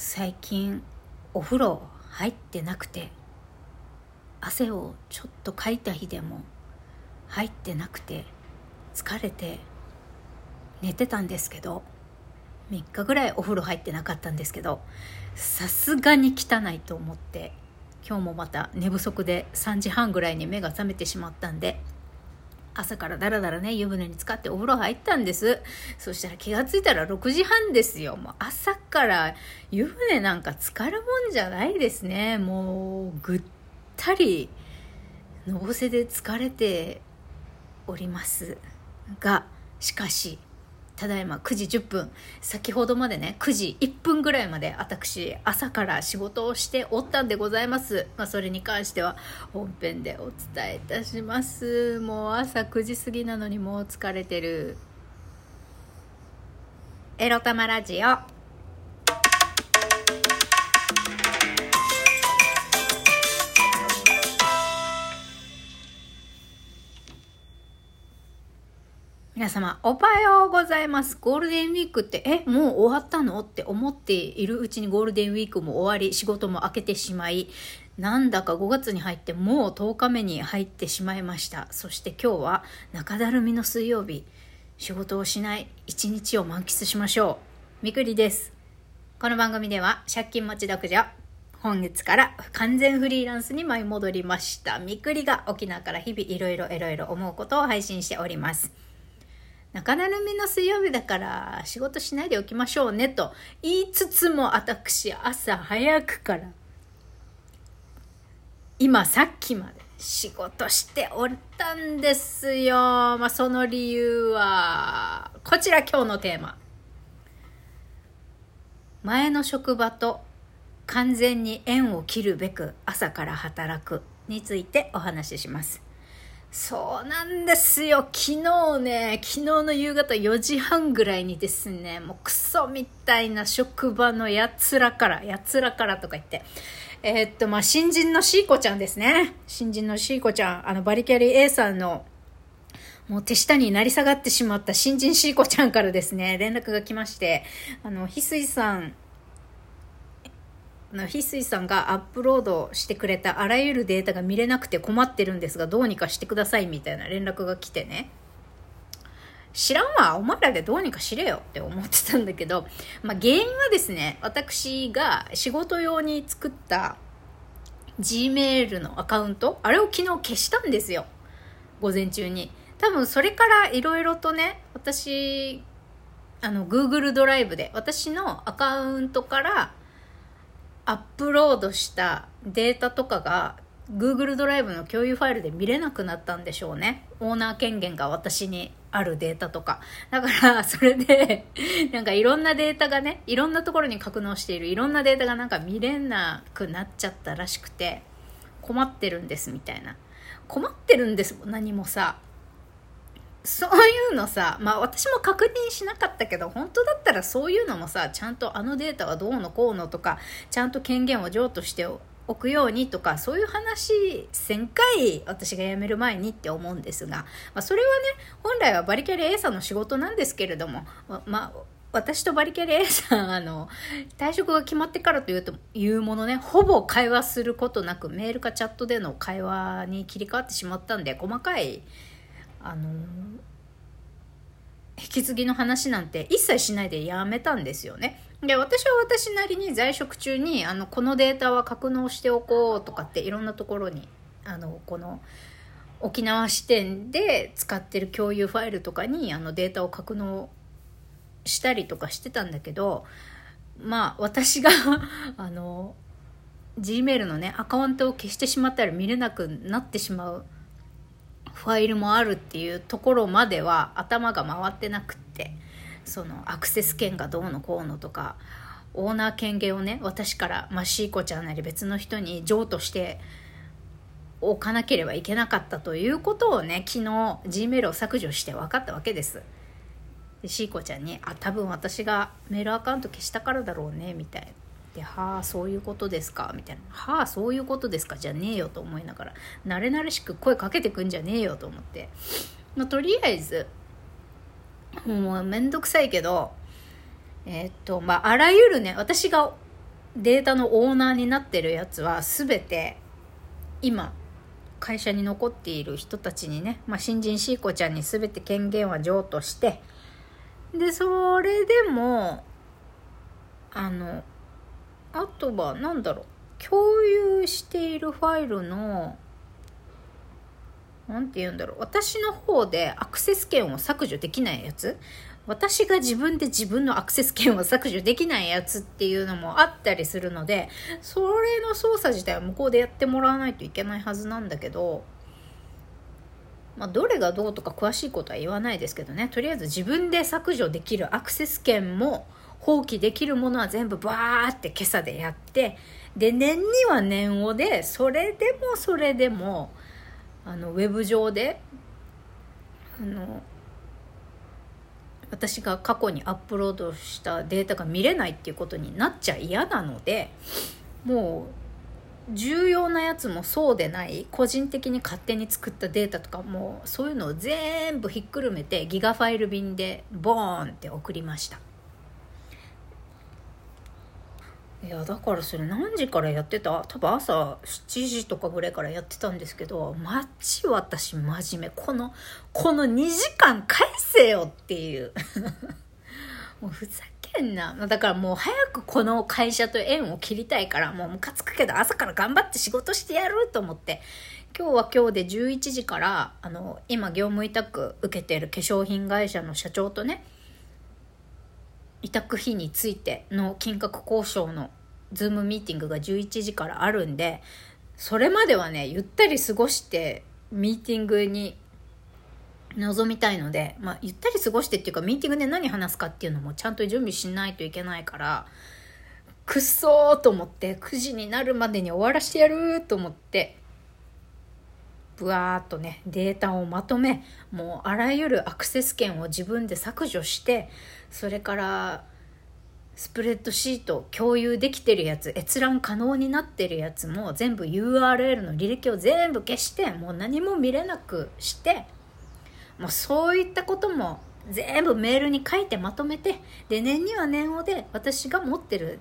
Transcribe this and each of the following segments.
最近お風呂入ってなくて汗をちょっとかいた日でも入ってなくて疲れて寝てたんですけど3日ぐらいお風呂入ってなかったんですけどさすがに汚いと思って今日もまた寝不足で3時半ぐらいに目が覚めてしまったんで朝からだらだらね湯船に浸かってお風呂入ったんです。そしたら気が付いたら6時半ですよ。もう朝から湯船なんか浸かるもんじゃないですね。もうぐったりのぼせで疲れておりますがしかしただいま9時10分先ほどまでね9時1分ぐらいまで私朝から仕事をしておったんでございます、まあ、それに関しては本編でお伝えいたします。もう朝9時過ぎなのにもう疲れてる。エロ玉ラジオ。皆様、おはようございます。ゴールデンウィークって、え、もう終わったの？って思っているうちにゴールデンウィークも終わり、仕事も明けてしまい、なんだか5月に入ってもう10日目に入ってしまいました。そして今日は中だるみの水曜日、仕事をしない一日を満喫しましょう。みくりです。この番組では借金持ち独女、本月から完全フリーランスに舞い戻りました。みくりが沖縄から日々いろいろいろいろ思うことを配信しております。中だるみの水曜日だから仕事しないでおきましょうねと言いつつも私朝早くから今さっきまで仕事しておったんですよ。まあ、その理由はこちら今日のテーマ。前の職場と完全に縁を切るべく朝から働くについてお話しします。そうなんですよ。昨日ね、昨日の夕方4時半ぐらいにですね、もうクソみたいな職場のやつらから、やつらからとか言って、えー、っと、まあ、新人のシーコちゃんですね。新人のシーコちゃん、あの、バリキャリ A さんの、もう手下になり下がってしまった新人シーコちゃんからですね、連絡が来まして、あの、翡翠さん、翡翠さんがアップロードしてくれたあらゆるデータが見れなくて困ってるんですがどうにかしてくださいみたいな連絡が来てね。知らんわお前らでどうにかしれよって思ってたんだけど、まあ、原因はですね私が仕事用に作った Gmail のアカウントあれを昨日消したんですよ。午前中に。多分それからいろいろとね私あの Google ドライブで私のアカウントからアップロードしたデータとかが Google ドライブの共有ファイルで見れなくなったんでしょうね。オーナー権限が私にあるデータとか。だから、それで、なんかいろんなデータがね、いろんなところに格納しているいろんなデータがなんか見れなくなっちゃったらしくて、困ってるんですみたいな。困ってるんですも、何もさ。そういうのさ、まあ私も確認しなかったけど、本当だったらそういうのもさ、ちゃんとあのデータはどうのこうのとか、ちゃんと権限を譲渡しておくようにとか、そういう話1000回私が辞める前にって思うんですが、まあそれはね、本来はバリキャリ A さんの仕事なんですけれども、ま、まあ、私とバリキャリ A さん、あの、退職が決まってからというと、いうものね、ほぼ会話することなく、メールかチャットでの会話に切り替わってしまったんで、細かいあの引き継ぎの話なんて一切しないでやめたんですよね。で私は私なりに在職中にあのこのデータは格納しておこうとかっていろんなところにあのこの沖縄支店で使ってる共有ファイルとかにあのデータを格納したりとかしてたんだけどまあ私が あの Gmail のねアカウントを消してしまったら見れなくなってしまうファイルもあるっていうところまでは頭が回ってなくってそのアクセス権がどうのこうのとかオーナー権限をね私から、まあ、シーコちゃんなり別の人に譲渡しておかなければいけなかったということをね昨日 G メールを削除して分かったわけです。でシーコちゃんに「あ多分私がメールアカウント消したからだろうね」みたいな。で、はあ、そういうことですか？みたいな。はあ、そういうことですか？じゃねえよと思いながら、慣れ慣れしく声かけてくんじゃねえよと思って。まあ、とりあえず、もうめんどくさいけど、えー、っと、まあ、あらゆるね、私がデータのオーナーになってるやつは全て今会社に残っている人たちにね、まあ、新人シーコちゃんに全て権限は譲渡してでそれでもあのあとは何だろう共有しているファイルの何て言うんだろう。私の方でアクセス権を削除できないやつ。私が自分で自分のアクセス権を削除できないやつっていうのもあったりするのでそれの操作自体は向こうでやってもらわないといけないはずなんだけどまあ、どれがどうとか詳しいことは言わないですけどね。とりあえず自分で削除できるアクセス権も放棄できるものは全部バーって今朝でやってで年には年をでそれでもそれでもあのウェブ上であの私が過去にアップロードしたデータが見れないっていうことになっちゃ嫌なのでもう重要なやつもそうでない個人的に勝手に作ったデータとかもそういうのを全部ひっくるめてギガファイル便でボーンって送りました。いやだからそれ何時からやってた？多分朝7時とかぐらいからやってたんですけどマッチ私真面目。このこの2時間返せよっていう。もうふざけんな。だからもう早くこの会社と縁を切りたいからもうムカつくけど朝から頑張って仕事してやると思って。今日は今日で11時からあの今業務委託受けてる化粧品会社の社長とね委託費についての金額交渉のズームミーティングが11時からあるんでそれまではねゆったり過ごしてミーティングに臨みたいので、まあ、ゆったり過ごしてっていうかミーティングで何話すかっていうのもちゃんと準備しないといけないからくっそーと思って9時になるまでに終わらしてやると思ってぶわーっとねデータをまとめもうあらゆるアクセス権を自分で削除してそれからスプレッドシート共有できてるやつ閲覧可能になってるやつも全部 URL の履歴を全部消してもう何も見れなくしてもうそういったことも全部メールに書いてまとめてで年には年をで私が持ってる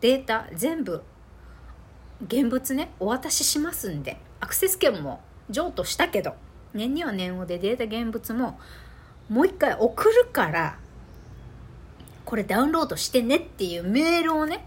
データ全部現物ねお渡ししますんでアクセス権も譲渡したけど年には年をでデータ現物ももう一回送るからこれダウンロードしてねっていうメールをね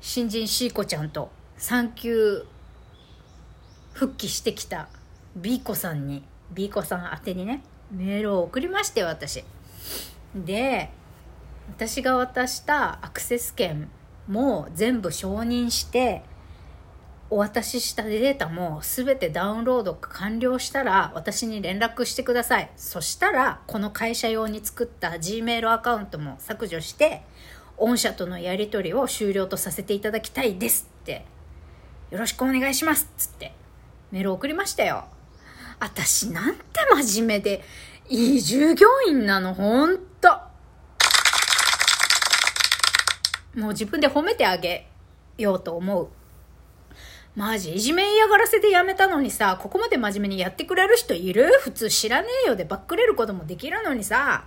新人シーコちゃんと産休復帰してきた B 子さんに B 子さん宛てにねメールを送りまして私。で私が渡したアクセス権も全部承認してお渡ししたデータも全てダウンロード完了したら私に連絡してください。そしたらこの会社用に作った Gmail アカウントも削除して御社とのやり取りを終了とさせていただきたいですって。よろしくお願いしますっつってメール送りましたよ。私なんて真面目でいい従業員なのほんと。もう自分で褒めてあげようと思う。マジいじめ嫌がらせでやめたのにさ、ここまで真面目にやってくれる人いる？普通知らねえよでバックれることもできるのにさ。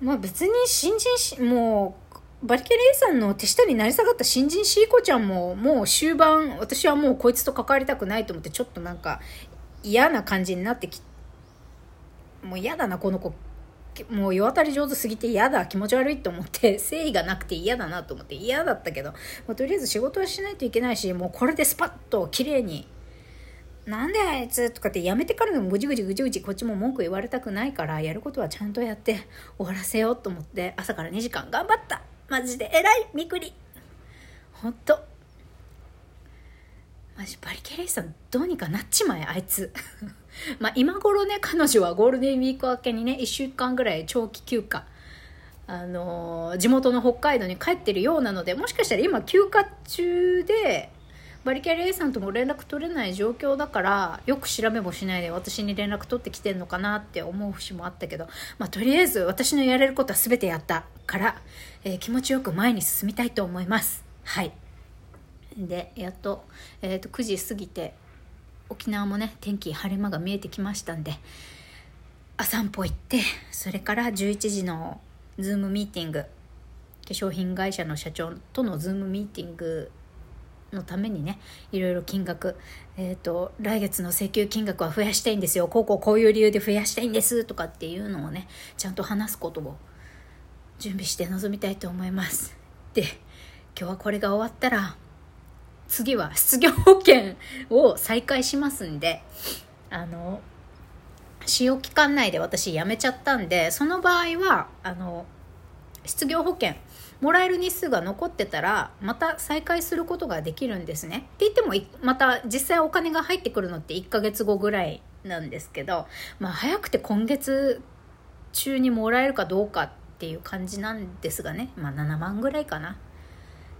まあ別に新人し、もう、バリケレイさんの手下になり下がった新人シーコちゃんも、もう終盤、私はもうこいつと関わりたくないと思って、ちょっとなんか嫌な感じになってき、もう嫌だな、この子もう世渡り上手すぎて嫌だ気持ち悪いと思って 誠意がなくて嫌だなと思って嫌だったけど、まあ、とりあえず仕事はしないといけないしもうこれでスパッと綺麗になんであいつとかってやめてからでもぐじぐじぐじぐじこっちも文句言われたくないからやることはちゃんとやって終わらせようと思って朝から2時間頑張った。マジで偉いみくり。ほんと。マジバリケレイさんどうにかなっちまえあいつ。まあ今頃ね彼女はゴールデンウィーク明けにね1週間ぐらい長期休暇。あのー、地元の北海道に帰ってるようなのでもしかしたら今休暇中でバリキャリ A さんとも連絡取れない状況だからよく調べもしないで私に連絡取ってきてんのかなって思う節もあったけど、まあ、とりあえず私のやれることは全てやったから、えー、気持ちよく前に進みたいと思います。はい。でやっと,、えーと、9時過ぎて沖縄もね天気晴れ間が見えてきましたんであ散歩行ってそれから11時のズームミーティング化粧品会社の社長とのズームミーティングのためにねいろいろ金額、えーと、来月の請求金額は増やしたいんですよ。こうこうこういう理由で増やしたいんですとかっていうのをねちゃんと話すことを準備して臨みたいと思います。で今日はこれが終わったら次は失業保険を再開しますんであの使用期間内で私辞めちゃったんでその場合はあの失業保険もらえる日数が残ってたらまた再開することができるんですね。って言ってもまた実際お金が入ってくるのって1ヶ月後ぐらいなんですけどまあ早くて今月中にもらえるかどうかっていう感じなんですがね。まあ7万ぐらいかな。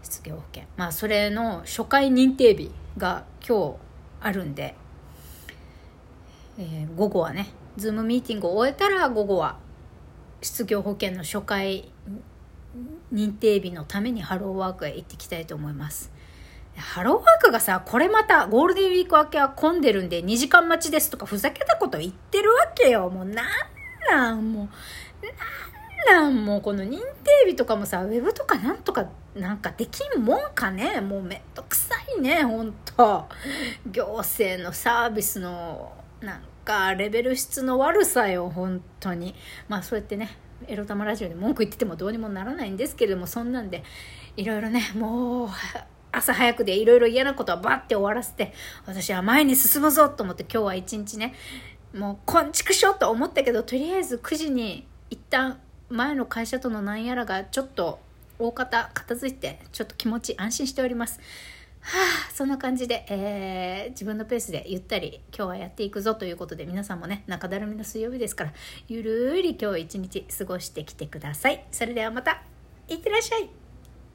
失業保険まあそれの初回認定日が今日あるんで、えー、午後はねズームミーティングを終えたら午後は失業保険の初回認定日のためにハローワークへ行ってきたいと思います。ハローワークがさこれまたゴールデンウィーク明けは混んでるんで2時間待ちですとかふざけたこと言ってるわけよ。もうなんなんもうなんなんもうこの認定日とかもさウェブとかなんとかなんかできんもんかねもうめんどくさいねほんと。行政のサービスのなんかレベル質の悪さよ本当に。まあそうやってねエロ玉ラジオで文句言っててもどうにもならないんですけれどもそんなんでいろいろねもう朝早くでいろいろ嫌なことはバッて終わらせて私は前に進むぞと思って今日は一日ねもうこんちくしょうと思ったけどとりあえず9時に一旦前の会社とのなんやらがちょっと大方片付いてちょっと気持ち安心しております。はあ、そんな感じで、えー、自分のペースでゆったり今日はやっていくぞということで皆さんもね中だるみの水曜日ですからゆるーり今日一日過ごしてきてください。それではまたいってらっしゃい。